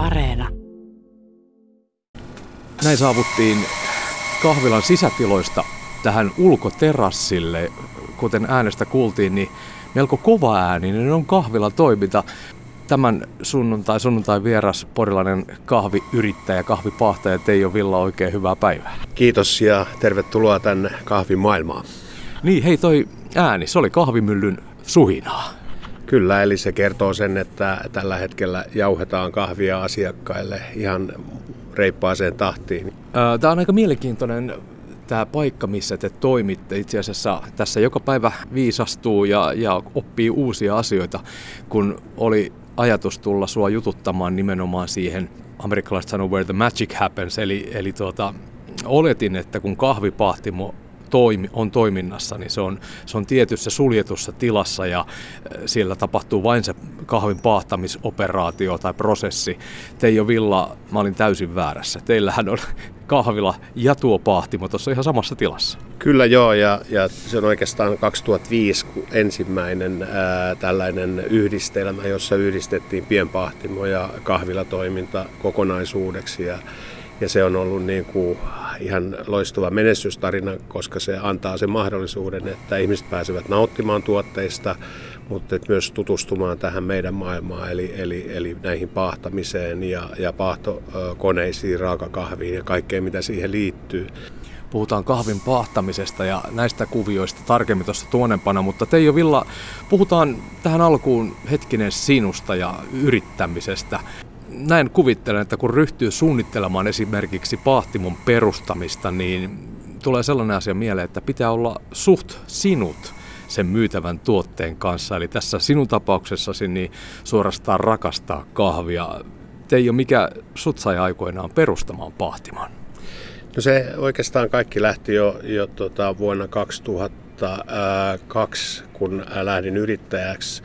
Areena. Näin saavuttiin kahvilan sisätiloista tähän ulkoterassille. Kuten äänestä kuultiin, niin melko kova ääninen on kahvilan toiminta. Tämän sunnuntai, sunnuntai vieras porilainen kahviyrittäjä, kahvipahtaja Teijo Villa, oikein hyvää päivää. Kiitos ja tervetuloa tänne kahvimaailmaan. Niin, hei toi ääni, se oli kahvimyllyn suhinaa. Kyllä, eli se kertoo sen, että tällä hetkellä jauhetaan kahvia asiakkaille ihan reippaaseen tahtiin. Tämä on aika mielenkiintoinen tämä paikka, missä te toimitte. Itse asiassa tässä joka päivä viisastuu ja, ja oppii uusia asioita, kun oli ajatus tulla sua jututtamaan nimenomaan siihen, amerikkalaiset sanoo where the magic happens, eli, eli tuota, oletin, että kun kahvipahtimo toimi, on toiminnassa, niin se on, se on tietyssä suljetussa tilassa ja äh, siellä tapahtuu vain se kahvin paahtamisoperaatio tai prosessi. Teijo Villa, mä olin täysin väärässä. Teillähän on kahvila ja tuo pahtimo tuossa ihan samassa tilassa. Kyllä joo, ja, ja se on oikeastaan 2005 ensimmäinen ää, tällainen yhdistelmä, jossa yhdistettiin pienpahtimo ja kahvilatoiminta kokonaisuudeksi. Ja, ja se on ollut niin kuin ihan loistava menestystarina, koska se antaa sen mahdollisuuden, että ihmiset pääsevät nauttimaan tuotteista, mutta myös tutustumaan tähän meidän maailmaan, eli, eli, eli näihin pahtamiseen ja, ja paahtokoneisiin, raakakahviin ja kaikkeen, mitä siihen liittyy. Puhutaan kahvin pahtamisesta ja näistä kuvioista tarkemmin tuossa tuonempana, mutta Teijo Villa, puhutaan tähän alkuun hetkinen sinusta ja yrittämisestä näin kuvittelen, että kun ryhtyy suunnittelemaan esimerkiksi pahtimon perustamista, niin tulee sellainen asia mieleen, että pitää olla suht sinut sen myytävän tuotteen kanssa. Eli tässä sinun tapauksessasi niin suorastaan rakastaa kahvia. Teijo, mikä sut sai aikoinaan perustamaan pahtimon? No se oikeastaan kaikki lähti jo, jo tota vuonna 2002, kun lähdin yrittäjäksi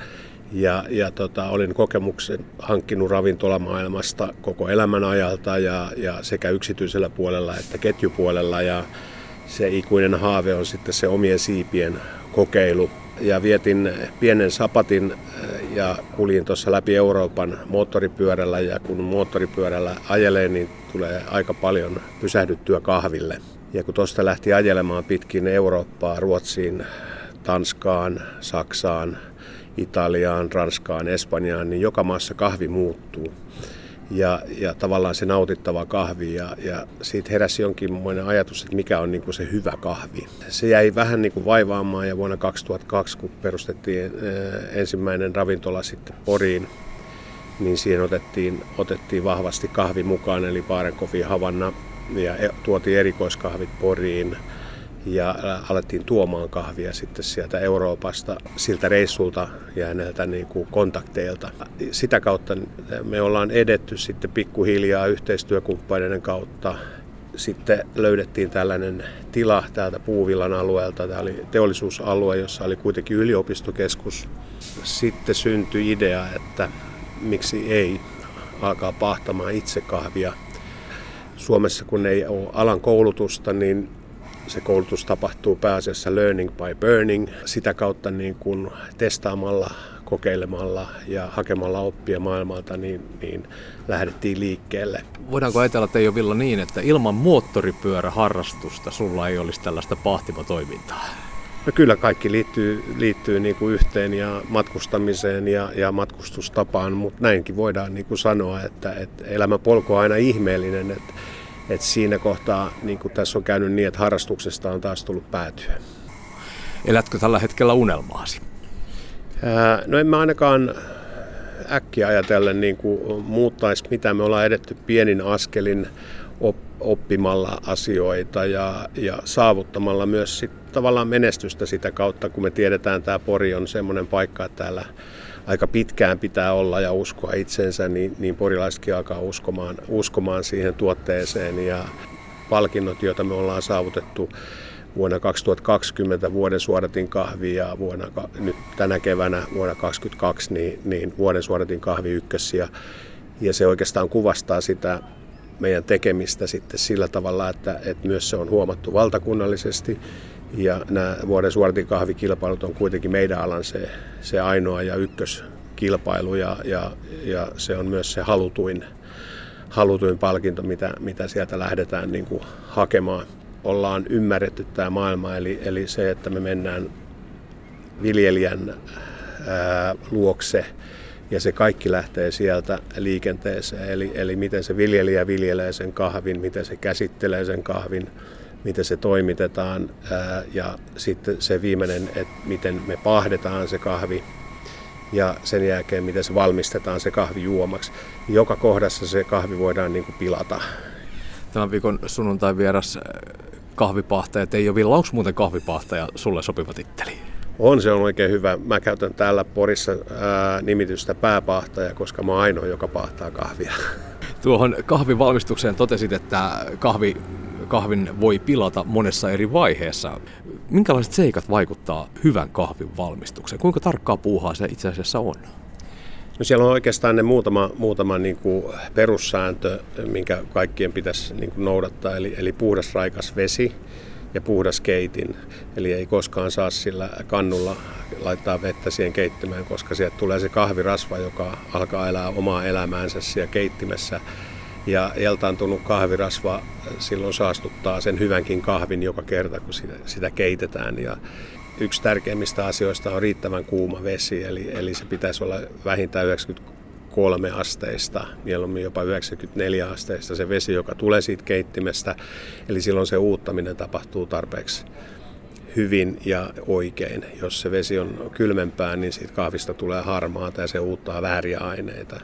ja, ja tota, olin kokemuksen hankkinut ravintolamaailmasta koko elämän ajalta ja, ja sekä yksityisellä puolella että ketjupuolella. Ja se ikuinen haave on sitten se omien siipien kokeilu. Ja vietin pienen sapatin äh, ja kuljin tuossa läpi Euroopan moottoripyörällä ja kun moottoripyörällä ajelee, niin tulee aika paljon pysähdyttyä kahville. Ja kun tuosta lähti ajelemaan pitkin Eurooppaa, Ruotsiin, Tanskaan, Saksaan, Italiaan, Ranskaan, Espanjaan, niin joka maassa kahvi muuttuu. Ja, ja tavallaan se nautittava kahvi ja, ja siitä heräsi jonkinmoinen ajatus, että mikä on niin kuin se hyvä kahvi. Se jäi vähän niin kuin vaivaamaan ja vuonna 2002, kun perustettiin ensimmäinen ravintola sitten Poriin, niin siihen otettiin, otettiin vahvasti kahvi mukaan, eli Baarenkofi Havanna ja e, tuotiin erikoiskahvit Poriin ja alettiin tuomaan kahvia sitten sieltä Euroopasta siltä reissulta ja näiltä niin kuin kontakteilta. Sitä kautta me ollaan edetty sitten pikkuhiljaa yhteistyökumppaneiden kautta. Sitten löydettiin tällainen tila täältä Puuvillan alueelta. Tämä oli teollisuusalue, jossa oli kuitenkin yliopistokeskus. Sitten syntyi idea, että miksi ei alkaa pahtamaan itse kahvia. Suomessa kun ei ole alan koulutusta, niin se koulutus tapahtuu pääasiassa learning by burning, sitä kautta niin kuin testaamalla, kokeilemalla ja hakemalla oppia maailmalta, niin, niin lähdettiin liikkeelle. Voidaanko ajatella Teijo Villa niin, että ilman moottoripyöräharrastusta sulla ei olisi tällaista pahtimotoimintaa? No kyllä kaikki liittyy, liittyy niin kuin yhteen ja matkustamiseen ja, ja matkustustapaan, mutta näinkin voidaan niin kuin sanoa, että, että elämän polku on aina ihmeellinen. Että et siinä kohtaa, niin kuin tässä on käynyt niin, että harrastuksesta on taas tullut päätyä. Elätkö tällä hetkellä unelmaasi? Ää, no en mä ainakaan äkkiä ajatellen niin kuin muuttaisi, mitä me ollaan edetty pienin askelin oppimalla asioita ja, ja saavuttamalla myös sit tavallaan menestystä sitä kautta, kun me tiedetään, että tämä Pori on semmoinen paikka, että täällä aika pitkään pitää olla ja uskoa itsensä, niin, niin porilaisetkin alkaa uskomaan, uskomaan siihen tuotteeseen. Ja palkinnot, joita me ollaan saavutettu vuonna 2020 vuoden suodatin kahvi ja vuonna, nyt tänä keväänä vuonna 2022 niin, niin vuoden suodatin kahvi ykkös. Ja, ja se oikeastaan kuvastaa sitä meidän tekemistä sitten sillä tavalla, että, että myös se on huomattu valtakunnallisesti ja nämä vuoden suoratin kahvikilpailut on kuitenkin meidän alan se, se ainoa ja ykkös kilpailu ja, ja, ja se on myös se halutuin, halutuin palkinto, mitä, mitä sieltä lähdetään niin kuin hakemaan. Ollaan ymmärretty tämä maailma, eli, eli se, että me mennään viljelijän ää, luokse ja se kaikki lähtee sieltä liikenteeseen. Eli, eli miten se viljelijä viljelee sen kahvin, miten se käsittelee sen kahvin, miten se toimitetaan ja sitten se viimeinen, että miten me pahdetaan se kahvi ja sen jälkeen miten se valmistetaan se kahvi juomaksi. Joka kohdassa se kahvi voidaan niin kuin pilata. Tämän viikon sunnuntai vieras kahvipahtaja Teijo Onko muuten kahvipahtaja sulle sopiva titteli? On, se on oikein hyvä. Mä käytän täällä Porissa ää, nimitystä pääpahtaja, koska mä oon ainoa, joka pahtaa kahvia. Tuohon kahvin valmistukseen totesit, että kahvi, kahvin voi pilata monessa eri vaiheessa. Minkälaiset seikat vaikuttaa hyvän kahvin valmistukseen? Kuinka tarkkaa puuhaa se itse asiassa on? No siellä on oikeastaan ne muutama, muutama niin kuin perussääntö, minkä kaikkien pitäisi niin kuin noudattaa, eli, eli puhdas raikas vesi, ja puhdas keitin. Eli ei koskaan saa sillä kannulla laittaa vettä siihen keittimään, koska sieltä tulee se kahvirasva, joka alkaa elää omaa elämäänsä siellä keittimessä. Ja eltaantunut kahvirasva silloin saastuttaa sen hyvänkin kahvin joka kerta, kun sitä, sitä keitetään. Ja yksi tärkeimmistä asioista on riittävän kuuma vesi, eli, eli se pitäisi olla vähintään 90 kolme asteista, mieluummin jopa 94 asteista se vesi, joka tulee siitä keittimestä. Eli silloin se uuttaminen tapahtuu tarpeeksi hyvin ja oikein. Jos se vesi on kylmempää, niin siitä kahvista tulee harmaata ja se uuttaa vääriä aineita.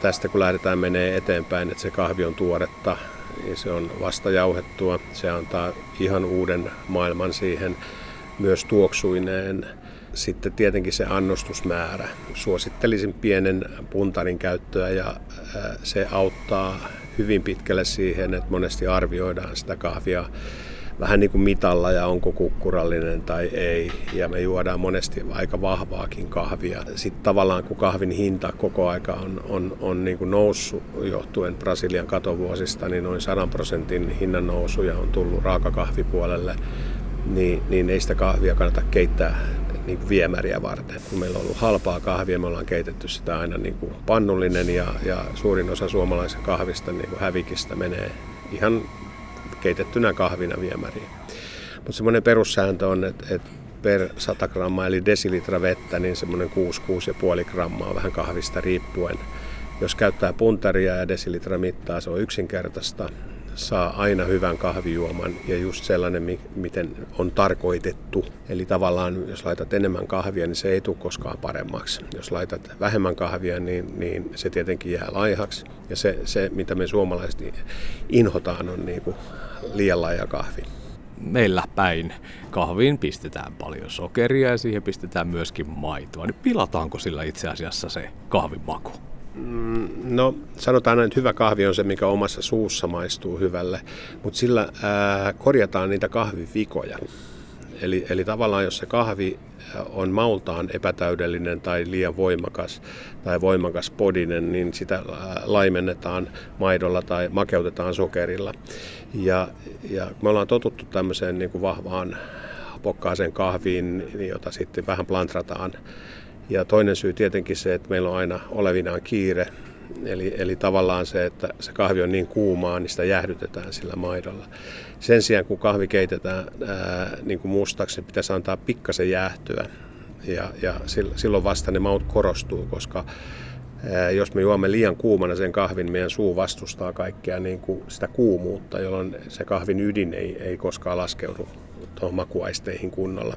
Tästä kun lähdetään menee eteenpäin, että se kahvi on tuoretta, niin se on vasta jauhettua. Se antaa ihan uuden maailman siihen myös tuoksuineen sitten tietenkin se annostusmäärä. Suosittelisin pienen puntarin käyttöä ja se auttaa hyvin pitkälle siihen, että monesti arvioidaan sitä kahvia vähän niin kuin mitalla ja onko kukkurallinen tai ei. Ja me juodaan monesti aika vahvaakin kahvia. Sitten tavallaan kun kahvin hinta koko aika on, on, on niin kuin noussut johtuen Brasilian katovuosista, niin noin 100 prosentin hinnan nousuja on tullut raakakahvipuolelle, niin, niin ei sitä kahvia kannata keittää niin kuin viemäriä varten. Kun meillä on ollut halpaa kahvia, me ollaan keitetty sitä aina niin kuin pannullinen ja, ja suurin osa suomalaisen kahvista niin kuin hävikistä menee ihan keitettynä kahvina viemäriin. Mutta semmoinen perussääntö on, että, että per 100 grammaa eli desilitra vettä, niin semmoinen 6-6,5 grammaa vähän kahvista riippuen. Jos käyttää puntaria ja desilitra mittaa, se on yksinkertaista saa aina hyvän kahvijuoman ja just sellainen, miten on tarkoitettu. Eli tavallaan, jos laitat enemmän kahvia, niin se ei tule koskaan paremmaksi. Jos laitat vähemmän kahvia, niin, niin se tietenkin jää laihaksi. Ja se, se mitä me suomalaiset inhotaan, on niin kuin liian laaja kahvi. Meillä päin kahviin pistetään paljon sokeria ja siihen pistetään myöskin maitoa. Niin pilataanko sillä itse asiassa se kahvimaku? Mm, no, sanotaan että hyvä kahvi on se, mikä omassa suussa maistuu hyvälle, mutta sillä ää, korjataan niitä kahvivikoja. Eli, eli tavallaan jos se kahvi on maultaan epätäydellinen tai liian voimakas tai voimakas podinen, niin sitä laimennetaan maidolla tai makeutetaan sokerilla. Ja, ja me ollaan totuttu tämmöiseen niin kuin vahvaan pokkaaseen kahviin, jota sitten vähän plantrataan ja toinen syy tietenkin se, että meillä on aina olevinaan kiire. Eli, eli tavallaan se, että se kahvi on niin kuumaa, niin sitä jäähdytetään sillä maidolla. Sen sijaan, kun kahvi keitetään ää, niin kuin mustaksi, niin pitäisi antaa pikkasen jäähtyä. Ja, ja silloin vasta ne maut korostuu, koska jos me juomme liian kuumana sen kahvin, meidän suu vastustaa kaikkea niin kuin sitä kuumuutta, jolloin se kahvin ydin ei, ei koskaan laskeudu tuohon makuaisteihin kunnolla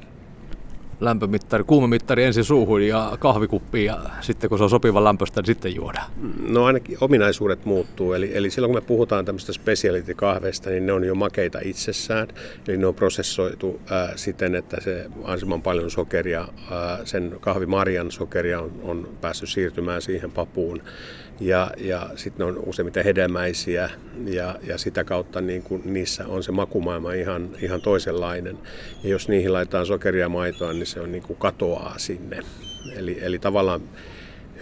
lämpömittari, kuumemittari ensin suuhun ja kahvikuppiin ja sitten kun se on sopivan lämpöistä, niin sitten juodaan? No ainakin ominaisuudet muuttuu. Eli, eli silloin kun me puhutaan tämmöistä speciality-kahveista, niin ne on jo makeita itsessään. Eli ne on prosessoitu ää, siten, että se mahdollisimman paljon sokeria, ää, sen kahvimarjan sokeria on, on päässyt siirtymään siihen papuun ja, ja sitten ne on useimmiten hedelmäisiä ja, ja sitä kautta niin kun niissä on se makumaailma ihan, ihan toisenlainen. Ja jos niihin laitetaan sokeria maitoa, niin se on niin kuin katoaa sinne. Eli, eli tavallaan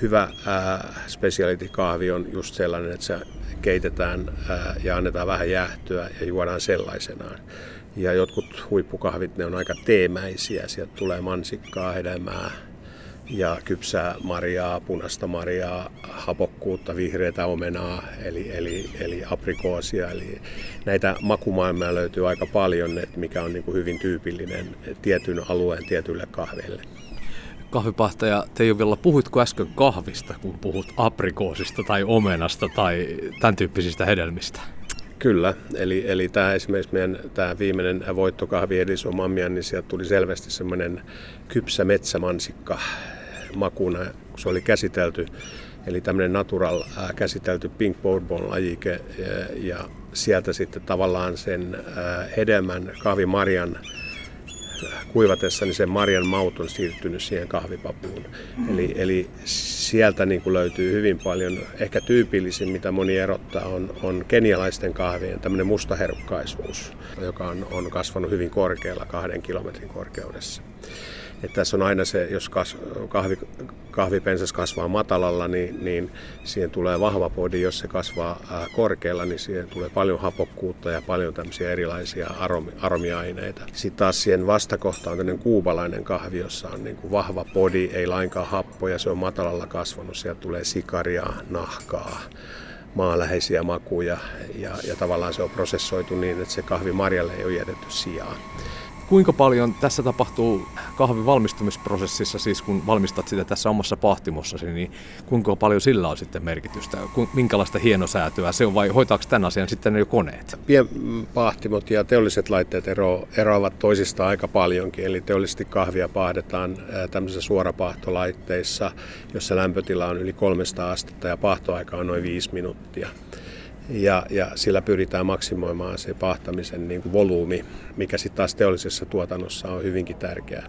hyvä ää, speciality kahvi on just sellainen, että se keitetään ää, ja annetaan vähän jäähtyä ja juodaan sellaisenaan. Ja jotkut huippukahvit, ne on aika teemäisiä. Sieltä tulee mansikkaa, hedelmää, ja kypsää marjaa, punaista marjaa, hapokkuutta, vihreitä omenaa, eli, eli, eli aprikoosia. Eli näitä makumaailmoja löytyy aika paljon, mikä on niin kuin hyvin tyypillinen tietyn alueen tietylle kahveille. Kahvipahtaja Teijovilla, puhuitko äsken kahvista, kun puhut aprikoosista tai omenasta tai tämän tyyppisistä hedelmistä? Kyllä, eli, eli tämä esimerkiksi meidän tämä viimeinen voittokahvi Edison Mammia, niin sieltä tuli selvästi semmoinen kypsä metsämansikka makuna, kun se oli käsitelty. Eli tämmöinen natural äh, käsitelty pink bourbon lajike ja, ja sieltä sitten tavallaan sen äh, hedelmän kahvimarjan kuivatessa niin se marjan maut on siirtynyt siihen kahvipapuun. Mm. Eli, eli sieltä niin kuin löytyy hyvin paljon, ehkä tyypillisin mitä moni erottaa on, on kenialaisten kahvien tämmöinen mustaherukkaisuus, joka on, on kasvanut hyvin korkealla kahden kilometrin korkeudessa. Että tässä on aina se, jos kahvi, kahvipensas kasvaa matalalla, niin, niin siihen tulee vahva podi. Jos se kasvaa ää, korkealla, niin siihen tulee paljon hapokkuutta ja paljon tämmöisiä erilaisia aromi, aromiaineita. Sitten taas siihen vastakohtaan on tämmöinen kuubalainen kahvi, jossa on niin kuin vahva podi, ei lainkaan happoja, se on matalalla kasvanut. Sieltä tulee sikaria, nahkaa, maanläheisiä makuja ja, ja tavallaan se on prosessoitu niin, että se kahvi marjalle ei ole jätetty sijaan. Kuinka paljon tässä tapahtuu kahvin valmistumisprosessissa, siis kun valmistat sitä tässä omassa pahtimossasi, niin kuinka paljon sillä on sitten merkitystä? Minkälaista hienosäätöä se on vai hoitaako tämän asian sitten jo koneet? Pienpahtimot ja teolliset laitteet ero, eroavat toisistaan aika paljonkin. Eli teollisesti kahvia pahdetaan tämmöisissä suorapahtolaitteissa, jossa lämpötila on yli 300 astetta ja pahtoaika on noin 5 minuuttia ja, ja sillä pyritään maksimoimaan se pahtamisen niin kuin volyymi, mikä sitten taas teollisessa tuotannossa on hyvinkin tärkeää.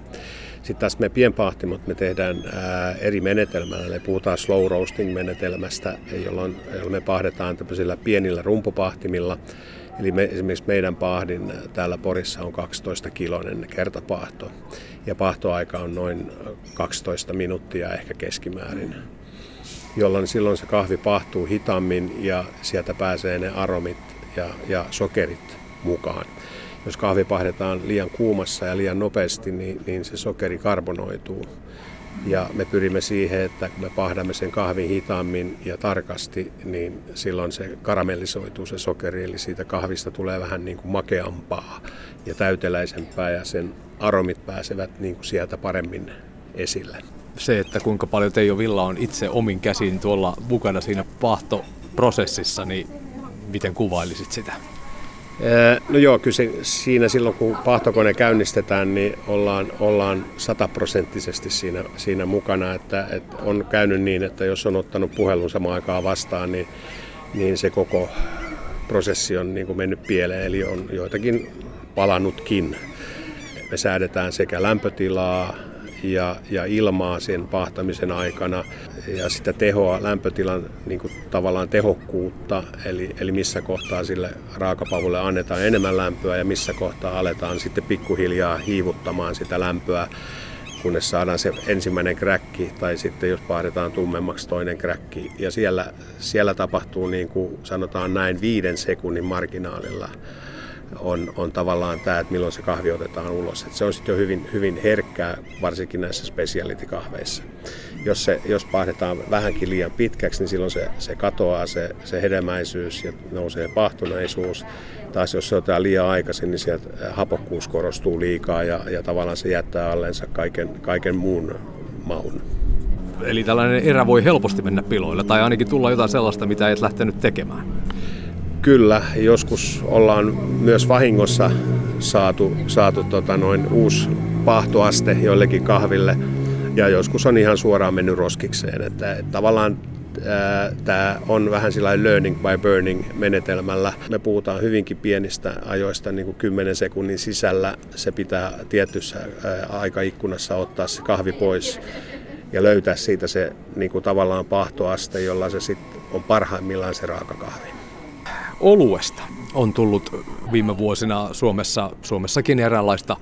Sitten taas me pienpahtimot me tehdään ää, eri menetelmällä, eli puhutaan slow roasting menetelmästä, jolloin, jolloin me pahdetaan tämmöisillä pienillä rumpupahtimilla, Eli me, esimerkiksi meidän pahdin täällä Porissa on 12 kiloinen kertapahto ja pahtoaika on noin 12 minuuttia ehkä keskimäärin jolloin silloin se kahvi pahtuu hitaammin ja sieltä pääsee ne aromit ja, ja sokerit mukaan. Jos kahvi pahdetaan liian kuumassa ja liian nopeasti, niin, niin se sokeri karbonoituu. Ja me pyrimme siihen, että kun me pahdamme sen kahvin hitaammin ja tarkasti, niin silloin se karamellisoituu se sokeri, eli siitä kahvista tulee vähän niin kuin makeampaa ja täyteläisempää ja sen aromit pääsevät niin kuin sieltä paremmin esille se, että kuinka paljon Teijo Villa on itse omin käsin tuolla mukana siinä pahtoprosessissa, niin miten kuvailisit sitä? No joo, kyllä se, siinä silloin kun pahtokone käynnistetään, niin ollaan, ollaan sataprosenttisesti siinä, siinä mukana. Että, että on käynyt niin, että jos on ottanut puhelun samaan aikaan vastaan, niin, niin se koko prosessi on niin kuin mennyt pieleen, eli on joitakin palannutkin. Me säädetään sekä lämpötilaa, ja, ja ilmaa sen pahtamisen aikana ja sitä tehoa, lämpötilan niin kuin tavallaan tehokkuutta, eli, eli missä kohtaa sille raakapavulle annetaan enemmän lämpöä ja missä kohtaa aletaan sitten pikkuhiljaa hiivuttamaan sitä lämpöä kunnes saadaan se ensimmäinen kräkki tai sitten jos pahdetaan tummemmaksi toinen kräkki. Ja siellä, siellä tapahtuu niin kuin sanotaan näin viiden sekunnin marginaalilla on, on tavallaan tämä, että milloin se kahvi otetaan ulos. Et se on sitten jo hyvin, hyvin herkkää, varsinkin näissä speciality-kahveissa. Jos, se, jos pahdetaan vähänkin liian pitkäksi, niin silloin se, se katoaa se, se hedelmäisyys ja nousee pahtuneisuus. Taas jos se otetaan liian aikaisin, niin sieltä hapokkuus korostuu liikaa ja, ja tavallaan se jättää allensa kaiken, kaiken muun maun. Eli tällainen erä voi helposti mennä piloille, tai ainakin tulla jotain sellaista, mitä et lähtenyt tekemään. Kyllä, joskus ollaan myös vahingossa saatu, saatu tota noin uusi pahtoaste joillekin kahville ja joskus on ihan suoraan mennyt roskikseen. Että, että tavallaan tämä on vähän sillä learning by burning menetelmällä. Me puhutaan hyvinkin pienistä ajoista, niin kuin 10 sekunnin sisällä. Se pitää tietyssä aikaikkunassa ottaa se kahvi pois ja löytää siitä se niin kuin tavallaan pahtoaste, jolla se sitten on parhaimmillaan se raakakahvi oluesta on tullut viime vuosina Suomessa, Suomessakin eräänlaista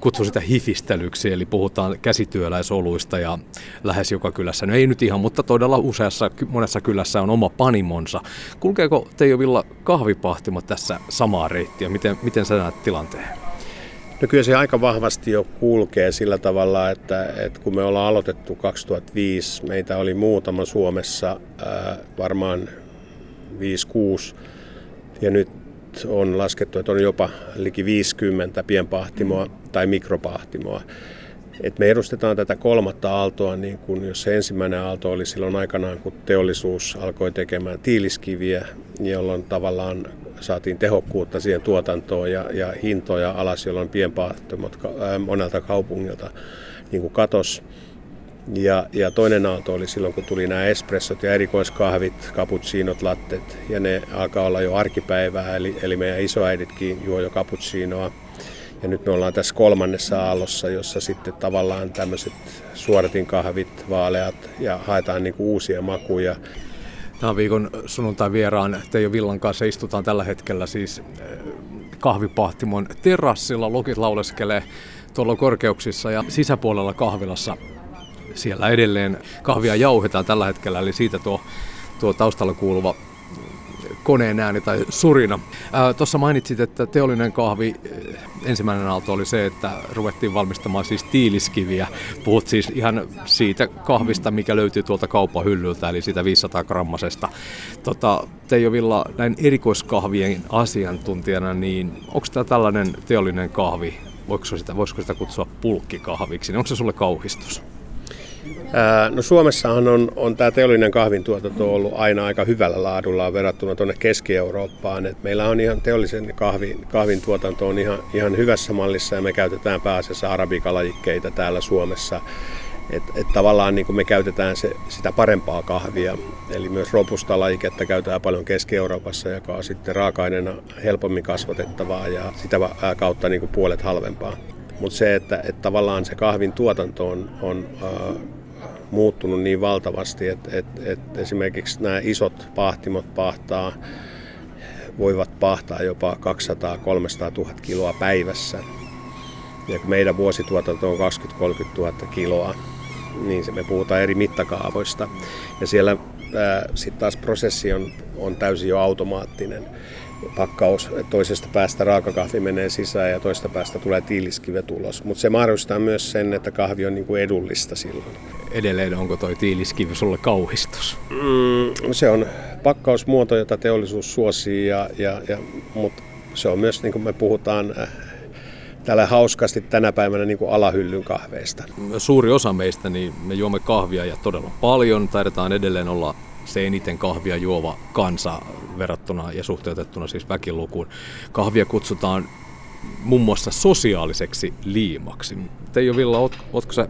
kutsu sitä hifistelyksi, eli puhutaan käsityöläisoluista ja lähes joka kylässä, no ei nyt ihan, mutta todella useassa, monessa kylässä on oma panimonsa. Kulkeeko Teijo Villa kahvipahtima tässä samaa reittiä? Miten, miten sä näet tilanteen? No kyllä se aika vahvasti jo kulkee sillä tavalla, että, että kun me ollaan aloitettu 2005, meitä oli muutama Suomessa, ää, varmaan 5-6, ja nyt on laskettu, että on jopa liki 50 pienpahtimoa tai mikropahtimoa. Et me edustetaan tätä kolmatta aaltoa, niin kun jos se ensimmäinen aalto oli silloin aikanaan, kun teollisuus alkoi tekemään tiiliskiviä, jolloin tavallaan saatiin tehokkuutta siihen tuotantoon ja, ja hintoja alas, jolloin pienpahtimot monelta kaupungilta niin kuin katos. Ja, ja toinen aalto oli silloin, kun tuli nämä espressot ja erikoiskahvit, cappuccinot, lattet, ja ne alkaa olla jo arkipäivää, eli, eli meidän isoäiditkin juo jo cappuccinoa. Ja nyt me ollaan tässä kolmannessa aallossa, jossa sitten tavallaan tämmöiset suoratin kahvit, vaaleat ja haetaan niin kuin uusia makuja. Tämän viikon sunnuntai vieraan Teijo Villan kanssa istutaan tällä hetkellä siis eh, kahvipahtimon terassilla. Lokit lauleskelee tuolla korkeuksissa ja sisäpuolella kahvilassa siellä edelleen kahvia jauhetaan tällä hetkellä, eli siitä tuo, tuo taustalla kuuluva koneen ääni tai surina. Tuossa mainitsit, että teollinen kahvi, ensimmäinen aalto oli se, että ruvettiin valmistamaan siis tiiliskiviä. Puhut siis ihan siitä kahvista, mikä löytyy tuolta kaupan hyllyltä, eli siitä 500 grammasesta. Tota, Teijo Villa, näin erikoiskahvien asiantuntijana, niin onko tämä tällainen teollinen kahvi, voisiko sitä, voisiko sitä kutsua pulkkikahviksi, niin onko se sulle kauhistus? No Suomessahan on, on tämä teollinen kahvintuotanto ollut aina aika hyvällä laadulla verrattuna tuonne Keski-Eurooppaan. Et meillä on ihan teollisen kahvin, kahvin tuotanto on ihan, ihan hyvässä mallissa ja me käytetään pääasiassa arabikalajikkeita täällä Suomessa. Et, et tavallaan niin me käytetään se, sitä parempaa kahvia, eli myös robusta lajiketta käytetään paljon Keski-Euroopassa, joka on sitten raaka-aineena helpommin kasvatettavaa ja sitä kautta niin puolet halvempaa. Mutta se, että, että tavallaan se kahvin tuotanto on, on äh, muuttunut niin valtavasti, että, että, että esimerkiksi nämä isot pahtimot pahtaa, voivat pahtaa jopa 200-300 000 kiloa päivässä. Ja kun meidän vuosituotanto on 20-30 000 kiloa, niin se me puhutaan eri mittakaavoista. Ja siellä sitten taas prosessi on, on täysin jo automaattinen pakkaus toisesta päästä raakakahvi menee sisään ja toista päästä tulee tiiliskivet ulos. Mutta se mahdollistaa myös sen, että kahvi on niinku edullista silloin. Edelleen onko toi tiiliskivi sulle kauhistus? Mm, se on pakkausmuoto, jota teollisuus suosii, ja, ja, ja, mutta se on myös, niin kuin me puhutaan, äh, tällä hauskasti tänä päivänä niin kuin alahyllyn kahveista. Suuri osa meistä, niin me juomme kahvia ja todella paljon. Taidetaan edelleen olla se eniten kahvia juova kansa verrattuna ja suhteutettuna siis väkilukuun. Kahvia kutsutaan muun muassa sosiaaliseksi liimaksi. Teijo Villa, oot, ootko sä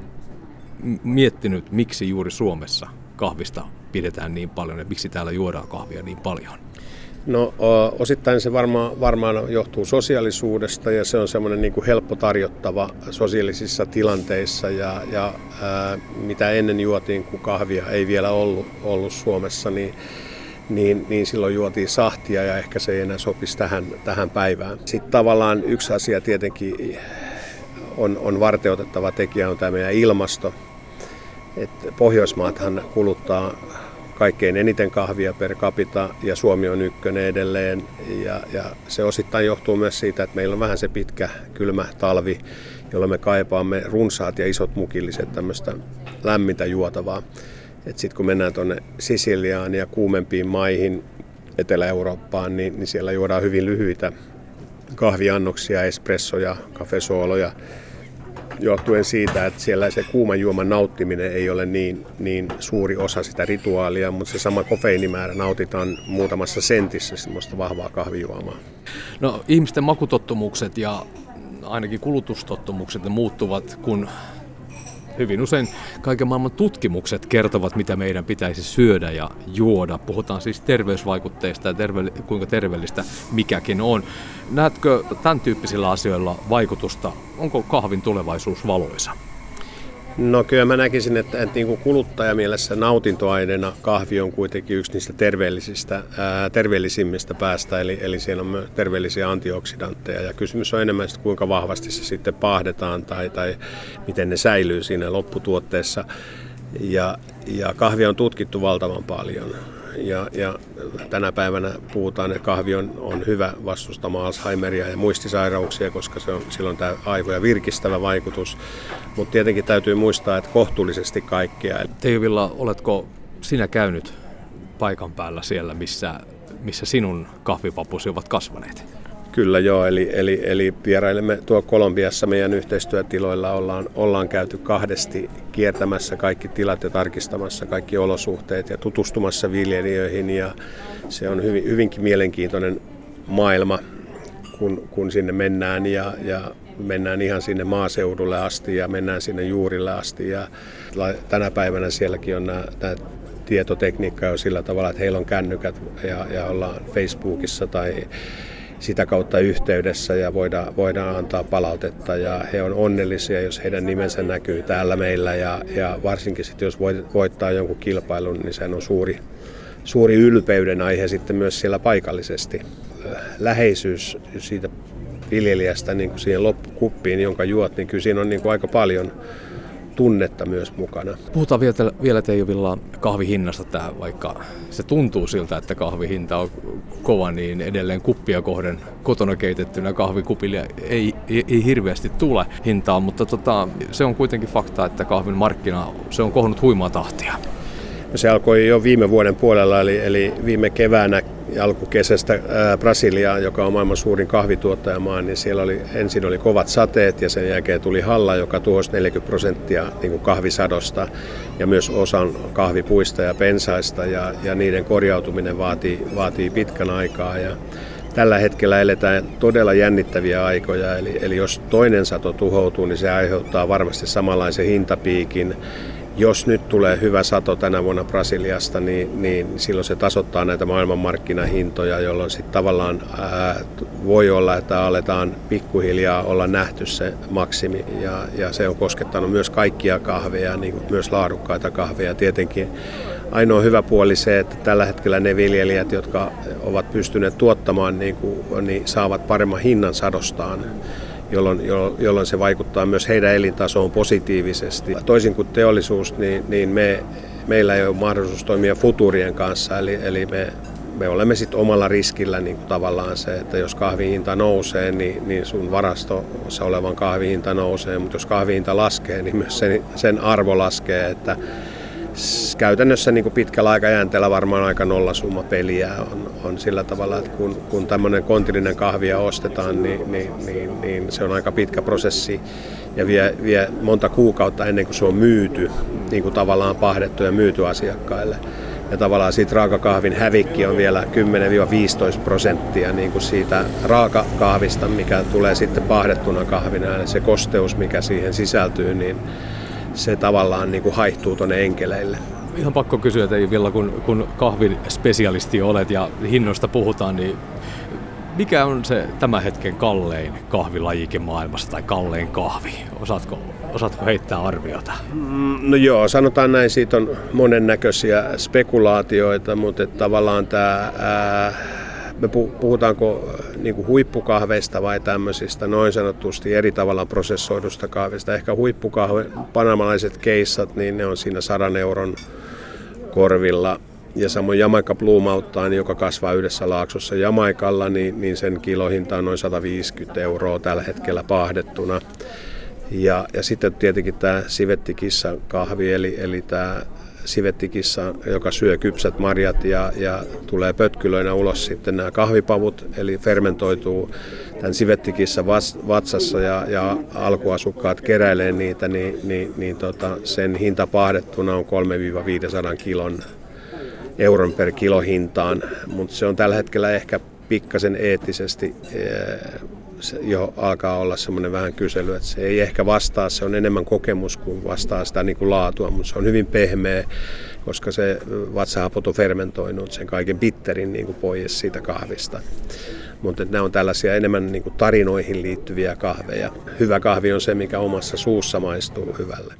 miettinyt, miksi juuri Suomessa kahvista pidetään niin paljon ja miksi täällä juodaan kahvia niin paljon? No osittain se varmaan, varmaan johtuu sosiaalisuudesta ja se on semmoinen niin kuin helppo tarjottava sosiaalisissa tilanteissa ja, ja ää, mitä ennen juotiin, kun kahvia ei vielä ollut, ollut Suomessa, niin niin, niin silloin juotiin sahtia ja ehkä se ei enää sopisi tähän, tähän päivään. Sitten tavallaan yksi asia tietenkin on, on varteutettava tekijä on tämä meidän ilmasto. Et Pohjoismaathan kuluttaa kaikkein eniten kahvia per capita ja Suomi on ykkönen edelleen. Ja, ja se osittain johtuu myös siitä, että meillä on vähän se pitkä kylmä talvi, jolloin me kaipaamme runsaat ja isot mukilliset tämmöistä lämmintä juotavaa. Sitten kun mennään tuonne Sisiliaan ja kuumempiin maihin, Etelä-Eurooppaan, niin, niin siellä juodaan hyvin lyhyitä kahviannoksia, espressoja, kafesooloja, johtuen siitä, että siellä se kuuman juoman nauttiminen ei ole niin, niin suuri osa sitä rituaalia, mutta se sama kofeiinimäärä nautitaan muutamassa sentissä semmoista vahvaa kahvijuomaa. No ihmisten makutottumukset ja ainakin kulutustottumukset ne muuttuvat, kun hyvin usein kaiken maailman tutkimukset kertovat, mitä meidän pitäisi syödä ja juoda. Puhutaan siis terveysvaikutteista ja terve, kuinka terveellistä mikäkin on. Näetkö tämän tyyppisillä asioilla vaikutusta? Onko kahvin tulevaisuus valoisa? No kyllä mä näkisin, että, että niin kuin kuluttajamielessä nautintoaineena kahvi on kuitenkin yksi niistä terveellisistä, ää, terveellisimmistä päästä, eli, eli siellä on myös terveellisiä antioksidantteja. Ja kysymys on enemmän, että kuinka vahvasti se sitten pahdetaan tai, tai miten ne säilyy siinä lopputuotteessa. Ja, ja kahvia on tutkittu valtavan paljon. Ja, ja tänä päivänä puhutaan, että kahvi on, on hyvä vastustamaan Alzheimeria ja muistisairauksia, koska se on, silloin tämä aivoja virkistävä vaikutus. Mutta tietenkin täytyy muistaa, että kohtuullisesti kaikkea. Teijo Villa, oletko sinä käynyt paikan päällä siellä, missä, missä sinun kahvipapusi ovat kasvaneet? Kyllä joo, eli, eli, eli vierailemme tuo Kolumbiassa meidän yhteistyötiloilla. Ollaan, ollaan käyty kahdesti kiertämässä kaikki tilat ja tarkistamassa kaikki olosuhteet ja tutustumassa viljelijöihin. Ja se on hyvin, hyvinkin mielenkiintoinen maailma, kun, kun sinne mennään. Ja, ja mennään ihan sinne maaseudulle asti ja mennään sinne juurille asti. Ja tänä päivänä sielläkin on nämä, nämä tietotekniikka jo sillä tavalla, että heillä on kännykät ja, ja ollaan Facebookissa tai sitä kautta yhteydessä ja voidaan, voidaan antaa palautetta ja he on onnellisia, jos heidän nimensä näkyy täällä meillä ja, ja varsinkin sitten jos voittaa jonkun kilpailun, niin se on suuri, suuri ylpeyden aihe sitten myös siellä paikallisesti. Läheisyys siitä viljelijästä niin kuin siihen loppukuppiin, jonka juot, niin kyllä siinä on niin kuin aika paljon tunnetta myös mukana. Puhutaan vielä, vielä Teijovilla kahvihinnasta tämä, vaikka se tuntuu siltä, että kahvihinta on kova, niin edelleen kuppia kohden kotona keitettynä kahvikupille ei, ei, ei hirveästi tule hintaa, mutta tota, se on kuitenkin fakta, että kahvin markkina se on kohonnut huimaa tahtia. Se alkoi jo viime vuoden puolella, eli, eli viime keväänä alkukesästä ää, Brasiliaan, joka on maailman suurin kahvituottajamaa, niin siellä oli, ensin oli kovat sateet ja sen jälkeen tuli halla, joka tuhosi 40 prosenttia niin kuin kahvisadosta ja myös osan kahvipuista ja pensaista ja, ja niiden korjautuminen vaatii, vaatii pitkän aikaa. Ja tällä hetkellä eletään todella jännittäviä aikoja, eli, eli jos toinen sato tuhoutuu, niin se aiheuttaa varmasti samanlaisen hintapiikin jos nyt tulee hyvä sato tänä vuonna Brasiliasta, niin, niin silloin se tasoittaa näitä maailmanmarkkinahintoja, jolloin sitten tavallaan ää, voi olla, että aletaan pikkuhiljaa olla nähty se maksimi. Ja, ja se on koskettanut myös kaikkia kahveja, niin kuin myös laadukkaita kahveja. Tietenkin ainoa hyvä puoli se, että tällä hetkellä ne viljelijät, jotka ovat pystyneet tuottamaan, niin kuin, niin saavat paremman hinnan sadostaan jolloin, jolloin se vaikuttaa myös heidän elintasoon positiivisesti. Toisin kuin teollisuus, niin, niin me, meillä ei ole mahdollisuus toimia futurien kanssa, eli, eli me, me olemme sitten omalla riskillä niin kuin tavallaan se, että jos kahvihinta nousee, niin, niin sun varastossa olevan kahvihinta nousee, mutta jos kahvihinta laskee, niin myös sen, sen arvo laskee, että käytännössä niin kuin pitkällä aikajänteellä varmaan aika nollasumma peliä on, on sillä tavalla, että kun, kun tämmöinen kontillinen kahvia ostetaan, niin, niin, niin, niin se on aika pitkä prosessi ja vie, vie monta kuukautta ennen kuin se on myyty, niin kuin tavallaan pahdettu ja myyty asiakkaille. Ja tavallaan siitä raakakahvin hävikki on vielä 10-15 prosenttia niin kuin siitä raakakahvista, mikä tulee sitten pahdettuna kahvina. Ja se kosteus, mikä siihen sisältyy, niin se tavallaan niin kuin haihtuu tuonne enkeleille. Ihan pakko kysyä teille Villa, kun, kun kahvin spesialisti olet ja hinnoista puhutaan, niin mikä on se tämän hetken kallein kahvilajike maailmassa tai kallein kahvi? Osaatko, osaatko heittää arviota? Mm, no joo, sanotaan näin, siitä on monennäköisiä spekulaatioita, mutta tavallaan tämä ää, me puhutaanko äh, niin kuin huippukahveista vai tämmöisistä noin sanotusti eri tavalla prosessoidusta kahvista. Ehkä huippukahve, panamalaiset keissat, niin ne on siinä 100 euron korvilla. Ja samoin Jamaica Blue Mountain, joka kasvaa yhdessä laaksossa Jamaikalla, niin, niin sen kilohinta on noin 150 euroa tällä hetkellä pahdettuna. Ja, ja sitten tietenkin tämä sivettikissa kahvi, eli, eli tämä sivettikissa, joka syö kypsät marjat ja, ja tulee pötkylöinä ulos sitten nämä kahvipavut, eli fermentoituu tämän sivettikissa vatsassa ja, ja alkuasukkaat keräilee niitä, niin, niin, niin tota, sen hinta pahdettuna on 3-500 kilon euron per kilo hintaan, mutta se on tällä hetkellä ehkä pikkasen eettisesti eh, jo alkaa olla semmoinen vähän kysely, että se ei ehkä vastaa, se on enemmän kokemus kuin vastaa sitä niin kuin laatua, mutta se on hyvin pehmeä, koska se vatsahapot on fermentoinut sen kaiken bitterin niin kuin pois siitä kahvista. Mutta nämä on tällaisia enemmän niin kuin tarinoihin liittyviä kahveja. Hyvä kahvi on se, mikä omassa suussa maistuu hyvälle.